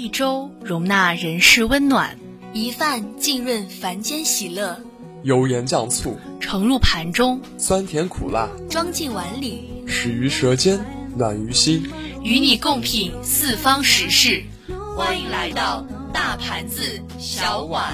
一粥容纳人世温暖，一饭浸润凡间喜乐。油盐酱醋盛入盘中，酸甜苦辣装进碗里，始于舌尖，暖于心。与你共品四方食事。欢迎来到大盘子小碗。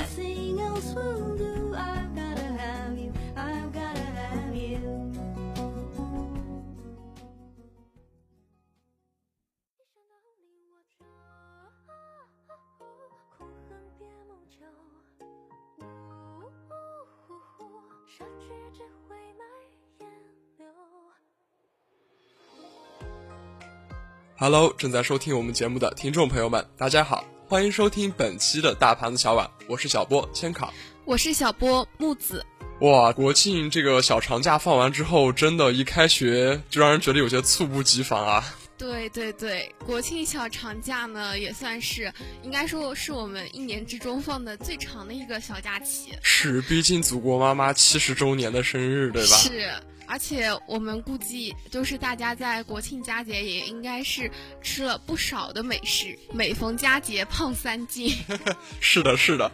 Hello，正在收听我们节目的听众朋友们，大家好，欢迎收听本期的大盘子小碗，我是小波千卡，我是小波木子。哇，国庆这个小长假放完之后，真的，一开学就让人觉得有些猝不及防啊。对对对，国庆小长假呢，也算是应该说是我们一年之中放的最长的一个小假期。是，毕竟祖国妈妈七十周年的生日，对吧？是，而且我们估计，就是大家在国庆佳节也应该是吃了不少的美食，每逢佳节胖三斤。是的，是的。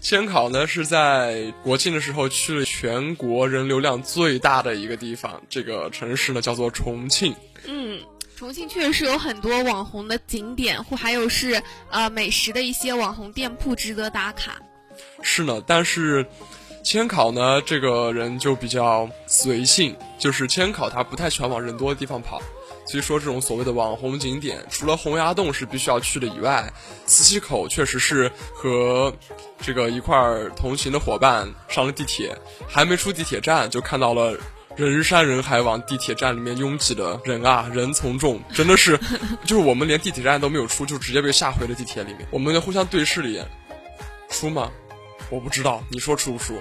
千考呢是在国庆的时候去了全国人流量最大的一个地方，这个城市呢叫做重庆。嗯。重庆确实是有很多网红的景点，或还有是呃美食的一些网红店铺值得打卡。是呢，但是千考呢这个人就比较随性，就是千考他不太喜欢往人多的地方跑，所以说这种所谓的网红景点，除了洪崖洞是必须要去的以外，磁器口确实是和这个一块儿同行的伙伴上了地铁，还没出地铁站就看到了。人山人海往地铁站里面拥挤的人啊，人从众，真的是，就是我们连地铁站都没有出，就直接被吓回了地铁里面。我们互相对视了一眼，出吗？我不知道，你说出不出？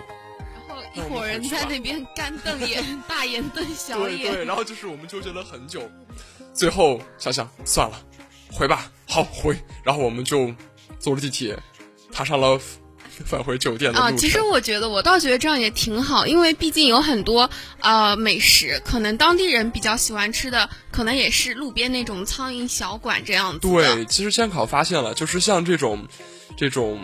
一伙人在那边干瞪眼，大眼瞪小眼。对对，然后就是我们纠结了很久，最后想想算了，回吧，好回。然后我们就坐了地铁，踏上了。返回酒店的啊，其实我觉得，我倒觉得这样也挺好，因为毕竟有很多呃美食，可能当地人比较喜欢吃的，可能也是路边那种苍蝇小馆这样子。对，其实监考发现了，就是像这种这种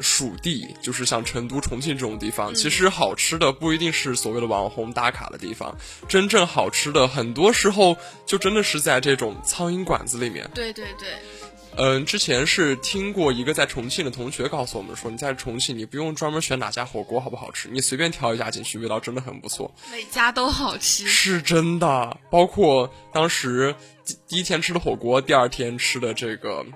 属地，就是像成都、重庆这种地方，嗯、其实好吃的不一定是所谓的网红打卡的地方，真正好吃的，很多时候就真的是在这种苍蝇馆子里面。对对对。嗯，之前是听过一个在重庆的同学告诉我们说，你在重庆你不用专门选哪家火锅好不好吃，你随便挑一家进去，味道真的很不错，每家都好吃，是真的。包括当时第一天吃的火锅，第二天吃的这个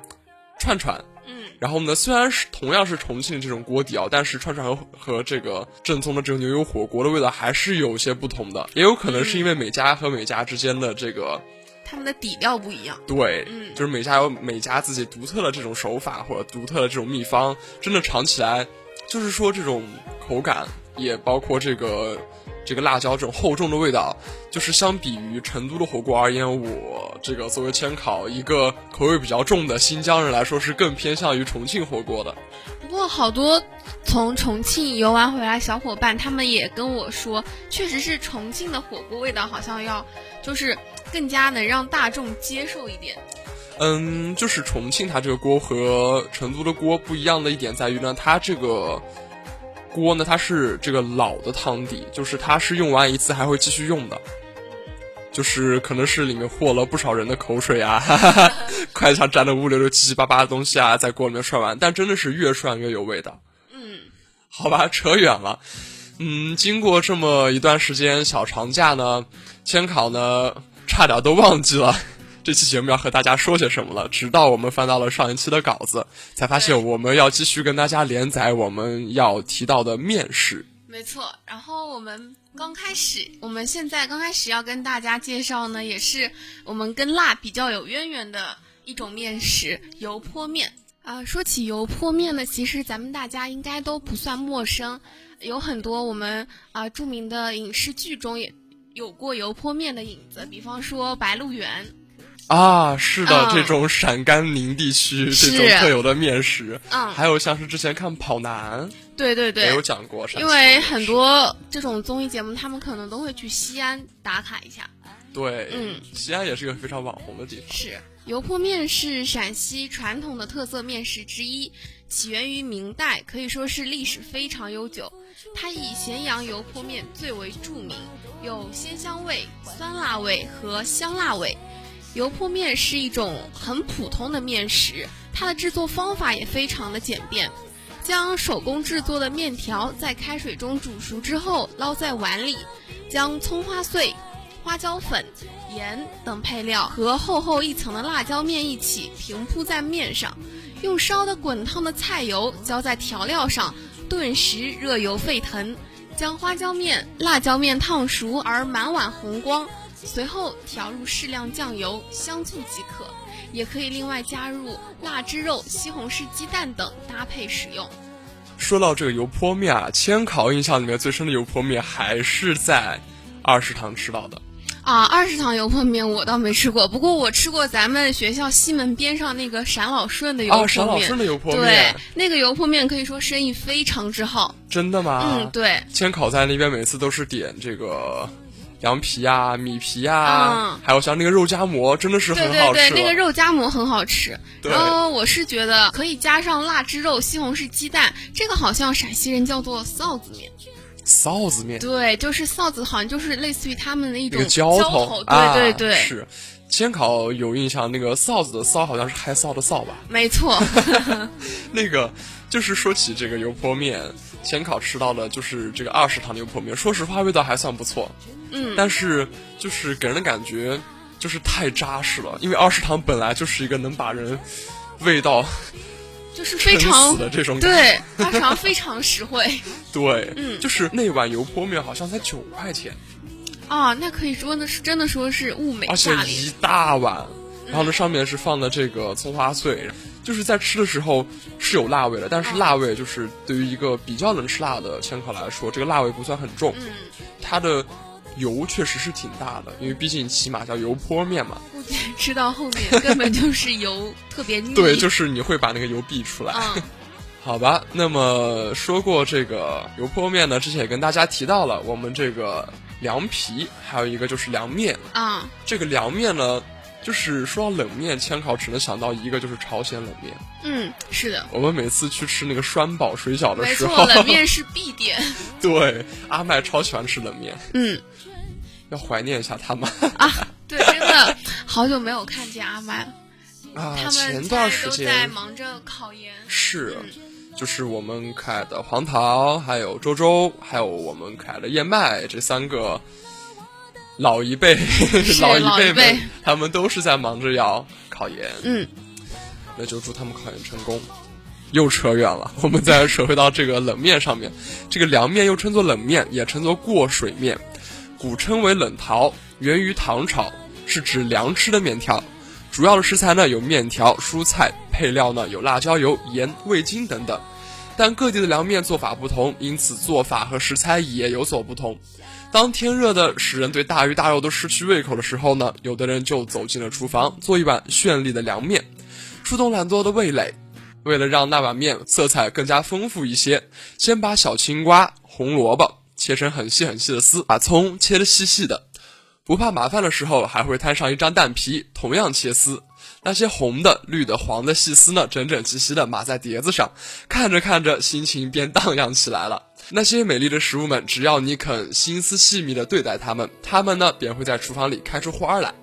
串串，嗯，然后呢，虽然是同样是重庆这种锅底啊，但是串串和和这个正宗的这个牛油火锅的味道还是有些不同的，也有可能是因为每家和每家之间的这个。他们的底料不一样，对，嗯，就是每家有每家自己独特的这种手法或者独特的这种秘方，真的尝起来，就是说这种口感，也包括这个这个辣椒这种厚重的味道，就是相比于成都的火锅而言，我这个作为千考一个口味比较重的新疆人来说，是更偏向于重庆火锅的。不过好多从重庆游玩回来小伙伴，他们也跟我说，确实是重庆的火锅味道好像要就是。更加能让大众接受一点。嗯，就是重庆它这个锅和成都的锅不一样的一点在于呢，它这个锅呢，它是这个老的汤底，就是它是用完一次还会继续用的，就是可能是里面和了不少人的口水啊，哈哈哈筷子上沾的乌溜溜、七七八八的东西啊，在锅里面涮完，但真的是越涮越有味道。嗯，好吧，扯远了。嗯，经过这么一段时间小长假呢，千考呢。差点都忘记了这期节目要和大家说些什么了，直到我们翻到了上一期的稿子，才发现我们要继续跟大家连载我们要提到的面食。没错，然后我们刚开始，我们现在刚开始要跟大家介绍呢，也是我们跟辣比较有渊源的一种面食——油泼面。啊、说起油泼面呢，其实咱们大家应该都不算陌生，有很多我们啊、著名的影视剧中也。有过油泼面的影子，比方说《白鹿原》啊，是的，嗯。这种陕甘宁地区这种特有的面食，嗯，还有像是之前看《跑男》对对对，也有讲过因为很多这种综艺节目，他们可能都会去西安打卡一下。对，嗯，西安也是一个非常网红的地方。是，油泼面是陕西传统的特色面食之一，起源于明代，可以说是历史非常悠久。它以咸阳油泼面最为著名，有鲜香味、酸辣味和香辣味。油泼面是一种很普通的面食，它的制作方法也非常的简便。将手工制作的面条在开水中煮熟之后，捞在碗里，将葱花碎、花椒粉、盐等配料和厚厚一层的辣椒面一起平铺在面上，用烧的滚烫的菜油浇在调料上，顿时热油沸腾。将花椒面、辣椒面烫熟而满碗红光，随后调入适量酱油、香醋即可。也可以另外加入腊汁肉、西红柿鸡蛋等搭配使用。说到这个油泼面啊，千考印象里面最深的油泼面还是在二食堂吃到的。啊，二食堂油泼面我倒没吃过，不过我吃过咱们学校西门边上那个陕老顺的油泼面。啊，陕老顺的油泼面。对，那个油泼面可以说生意非常之好。真的吗？嗯，对。千考在那边每次都是点这个。羊皮啊，米皮呀，还有像那个肉夹馍，真的是很好吃。对对对，那个肉夹馍很好吃。然后我是觉得可以加上腊汁肉、西红柿鸡蛋，这个好像陕西人叫做臊子面。臊子面。对，就是臊子，好像就是类似于他们的一种浇头。对对对，是。千考有印象，那个臊子的臊好像是害臊的臊吧？没错。那个就是说起这个油泼面，千考吃到的就是这个二食堂油泼面，说实话味道还算不错。嗯，但是就是给人的感觉就是太扎实了，因为二食堂本来就是一个能把人味道就是非常的这种对，二食堂非常实惠。对，嗯，就是那碗油泼面好像才九块钱。啊，那可以说那是真的说是物美价廉，一大碗，然后呢上面是放的这个葱花碎，就是在吃的时候是有辣味的，但是辣味就是对于一个比较能吃辣的千口来说，这个辣味不算很重，嗯，它的。油确实是挺大的，因为毕竟起码叫油泼面嘛。吃到后面根本就是油特别腻。对，就是你会把那个油逼出来。好吧，那么说过这个油泼面呢，之前也跟大家提到了我们这个凉皮，还有一个就是凉面。啊，这个凉面呢。就是说到冷面，千考只能想到一个，就是朝鲜冷面。嗯，是的。我们每次去吃那个栓宝水饺的时候，冷面是必点。对，阿麦超喜欢吃冷面。嗯，要怀念一下他们啊！对，真的好久没有看见阿麦了。啊，前段时间在忙着考研。是，就是我们可爱的黄桃，还有周周，还有我们可爱的燕麦这三个。老一辈，老一辈们，他们都是在忙着要考研。嗯，那就祝他们考研成功。又扯远了，我们再扯回到这个冷面上面。这个凉面又称作冷面，也称作过水面，古称为冷淘，源于唐朝，是指凉吃的面条。主要的食材呢有面条、蔬菜，配料呢有辣椒油、盐、味精等等。但各地的凉面做法不同，因此做法和食材也有所不同。当天热的使人对大鱼大肉都失去胃口的时候呢，有的人就走进了厨房，做一碗绚丽的凉面，触动懒惰的味蕾。为了让那碗面色彩更加丰富一些，先把小青瓜、红萝卜切成很细很细的丝，把葱切得细细的。不怕麻烦的时候，还会摊上一张蛋皮，同样切丝。那些红的、绿的、黄的细丝呢，整整齐齐的码在碟子上，看着看着，心情便荡漾起来了。那些美丽的食物们，只要你肯心思细密的对待它们，它们呢便会在厨房里开出花来。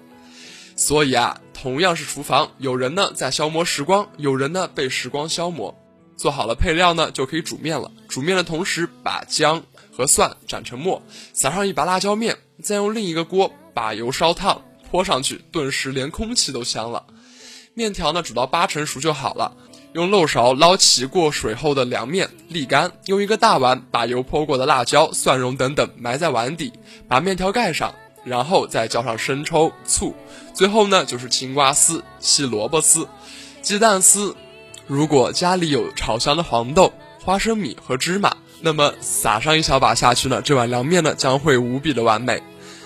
所以啊，同样是厨房，有人呢在消磨时光，有人呢被时光消磨。做好了配料呢，就可以煮面了。煮面的同时，把姜和蒜斩成末，撒上一把辣椒面，再用另一个锅把油烧烫，泼上去，顿时连空气都香了。面条呢煮到八成熟就好了。用漏勺捞起过水后的凉面沥干，用一个大碗把油泼过的辣椒、蒜蓉等等埋在碗底，把面条盖上，然后再浇上生抽、醋，最后呢就是青瓜丝、细萝卜丝、鸡蛋丝。如果家里有炒香的黄豆、花生米和芝麻，那么撒上一小把下去呢，这碗凉面呢将会无比的完美。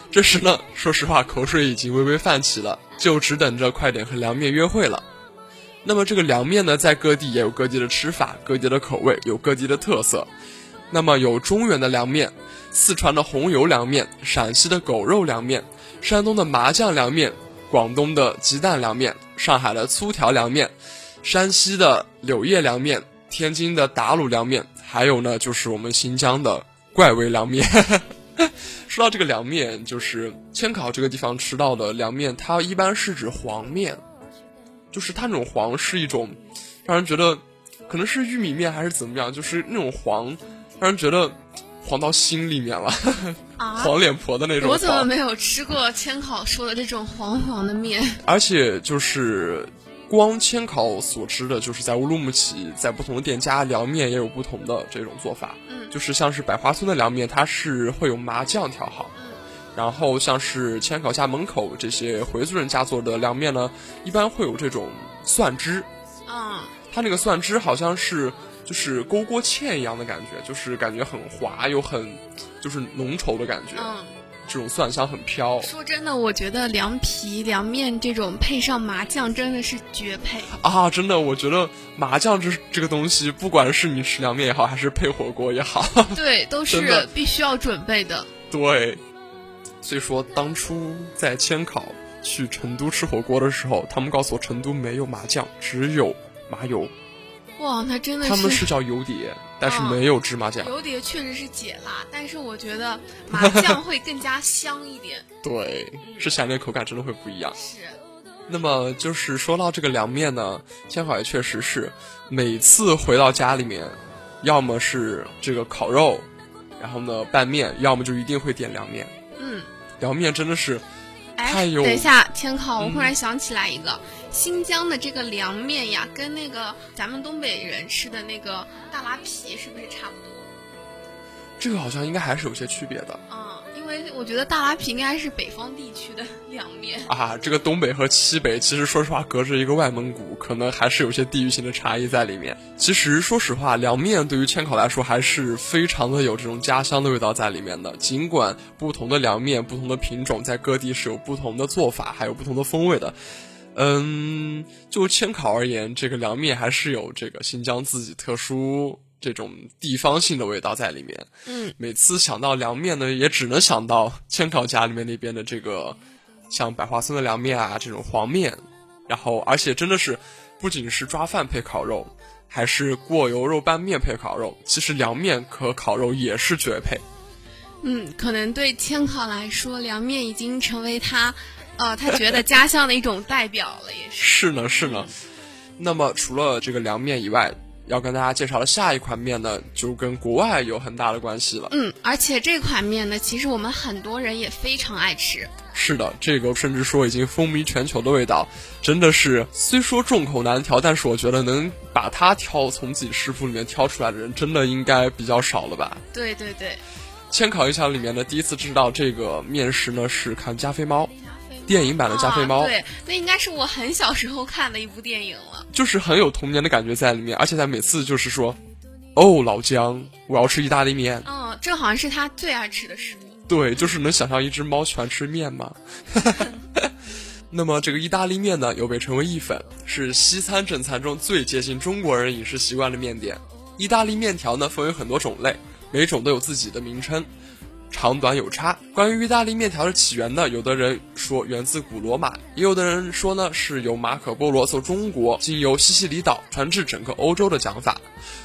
这时呢，说实话口水已经微微泛起了，就只等着快点和凉面约会了。那么这个凉面呢，在各地也有各地的吃法，各地的口味有各地的特色。那么有中原的凉面，四川的红油凉面，陕西的狗肉凉面，山东的麻酱凉面，广东的鸡蛋凉面，上海的粗条凉面，山西的柳叶凉面，天津的打卤凉面，还有呢就是我们新疆的怪味凉面。说到这个凉面，就是千考这个地方吃到的凉面，它一般是指黄面，就是它那种黄是一种让人觉得可能是玉米面还是怎么样，就是那种黄让人觉得黄到心里面了，黄脸婆的那种。我怎么没有吃过千考说的这种黄黄的面？而且就是光千考所知的，就是在乌鲁木齐，在不同的店家凉面也有不同的这种做法。嗯，就是像是百花村的凉面，它是会有麻酱调好。嗯，然后像是千烤家门口这些回族人家做的凉面呢，一般会有这种蒜汁。嗯，它那个蒜汁好像是。就是勾锅芡一样的感觉，就是感觉很滑又很，就是浓稠的感觉。嗯，这种蒜香很飘。说真的，我觉得凉皮、凉面这种配上麻酱真的是绝配啊！真的，我觉得麻酱这这个东西，不管是你吃凉面也好，还是配火锅也好，对，都是 必须要准备的。对，所以说当初在千考去成都吃火锅的时候，他们告诉我成都没有麻酱，只有麻油。哇，那真的是他们是叫油碟，但是没有芝麻酱。油碟确实是解辣，但是我觉得 麻酱会更加香一点。对，吃起来那口感真的会不一样。是。那么就是说到这个凉面呢，千考也确实是每次回到家里面，要么是这个烤肉，然后呢拌面，要么就一定会点凉面。嗯，凉面真的是。哎，等一下，天靠，我忽然想起来一个，新疆的这个凉面呀，跟那个咱们东北人吃的那个大拉皮是不是差不多？这个好像应该还是有些区别的。嗯，因我觉得大拉皮应该是北方地区的凉面啊。这个东北和西北，其实说实话，隔着一个外蒙古，可能还是有些地域性的差异在里面。其实说实话，凉面对于千考来说，还是非常的有这种家乡的味道在里面的。尽管不同的凉面、不同的品种，在各地是有不同的做法，还有不同的风味的。嗯，就千考而言，这个凉面还是有这个新疆自己特殊。这种地方性的味道在里面，嗯，每次想到凉面呢，也只能想到千烤家里面那边的这个，像百花村的凉面啊，这种黄面，然后而且真的是，不仅是抓饭配烤肉，还是过油肉拌面配烤肉，其实凉面和烤肉也是绝配。嗯，可能对千烤来说，凉面已经成为他，呃，他觉得家乡的一种代表了，也是。是呢，是呢。那么除了这个凉面以外，要跟大家介绍的下一款面呢，就跟国外有很大的关系了。嗯，而且这款面呢，其实我们很多人也非常爱吃。是的，这个甚至说已经风靡全球的味道，真的是虽说众口难调，但是我觉得能把它挑从自己食谱里面挑出来的人，真的应该比较少了吧？对对对。千考印象里面呢，第一次知道这个面食呢，是看加菲猫。电影版的加菲猫，对，那应该是我很小时候看的一部电影了，就是很有童年的感觉在里面，而且他每次就是说，哦，老姜，我要吃意大利面，嗯，这好像是他最爱吃的食物，对，就是能想象一只猫喜欢吃面吗？那么这个意大利面呢，又被称为意粉，是西餐正餐中最接近中国人饮食习惯的面点。意大利面条呢，分为很多种类，每种都有自己的名称。长短有差。关于意大利面条的起源呢，有的人说源自古罗马，也有的人说呢是由马可波罗从中国经由西西里岛传至整个欧洲的讲法。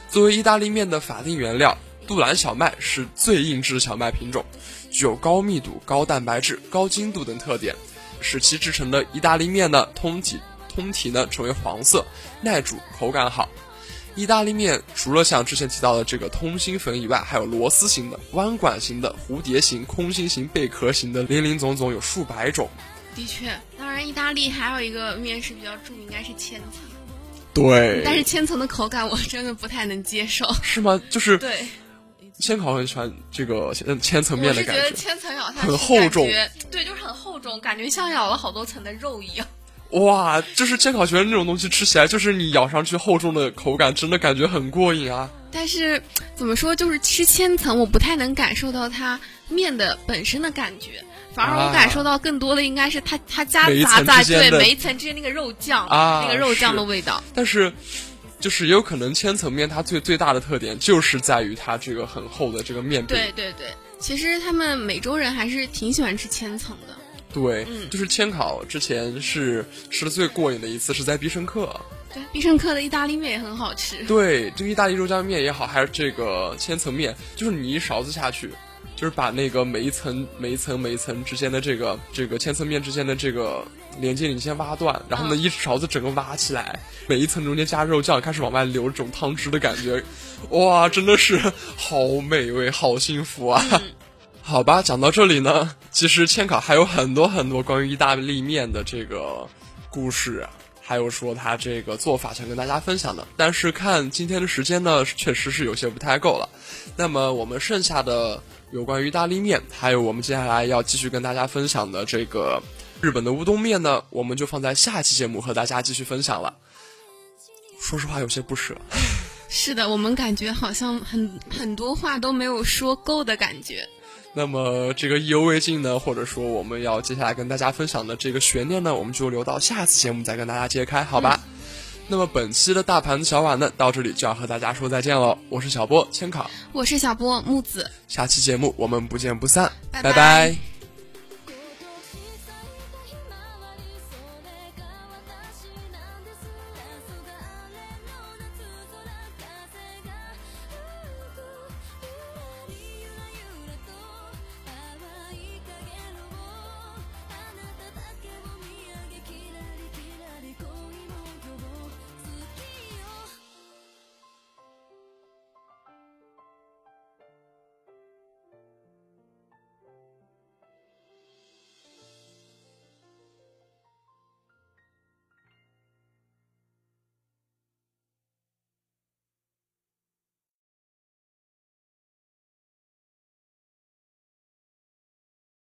作为意大利面的法定原料，杜兰小麦是最硬质小麦品种，具有高密度、高蛋白质、高筋度等特点，使其制成的意大利面呢通体通体呢成为黄色，耐煮，口感好。意大利面除了像之前提到的这个通心粉以外，还有螺丝形的、弯管形的、蝴蝶形、空心形、贝壳形的，林林总总有数百种。的确，当然意大利还有一个面食比较著名，应该是千层。对。但是千层的口感我真的不太能接受。是吗？就是对。千考很喜欢这个千层面的感觉。我是觉得千层咬下去很厚重。对，就是很厚重，感觉像咬了好多层的肉一样。哇，就是煎烤觉得那种东西吃起来，就是你咬上去厚重的口感，真的感觉很过瘾啊。但是怎么说，就是吃千层，我不太能感受到它面的本身的感觉，反而我感受到更多的应该是它它夹杂在对每一层之间那个肉酱啊，那个肉酱的味道。但是，就是也有可能千层面它最最大的特点就是在于它这个很厚的这个面饼。对对对，其实他们美洲人还是挺喜欢吃千层的。对，嗯就是千考之前是吃的最过瘾的一次是在必胜客。对，必胜客的意大利面也很好吃。对，这个意大利肉酱面也好，还是这个千层面，就是你一勺子下去，就是把那个每一层、每一层、每一层之间的这个这个千层面之间的这个连接你先挖断，然后呢嗯一勺子整个挖起来，每一层中间加肉酱，开始往外流这种汤汁的感觉，哇，真的是好美味，好幸福啊！好吧，讲到这里呢，其实千卡还有很多很多关于意大利面的这个故事。还有说他这个做法想跟大家分享的，但是看今天的时间呢，确实是有些不太够了。那么我们剩下的有关于意大利面，还有我们接下来要继续跟大家分享的这个日本的乌冬面呢，我们就放在下期节目和大家继续分享了。说实话，有些不舍。是的，我们感觉好像很很多话都没有说够的感觉。那么这个意犹未尽呢，或者说我们要接下来跟大家分享的这个悬念呢，我们就留到下次节目再跟大家揭开，好吧？那么本期的大盘子小碗呢，到这里就要和大家说再见了。我是小波千考，我是小波木子，下期节目我们不见不散，拜拜。拜拜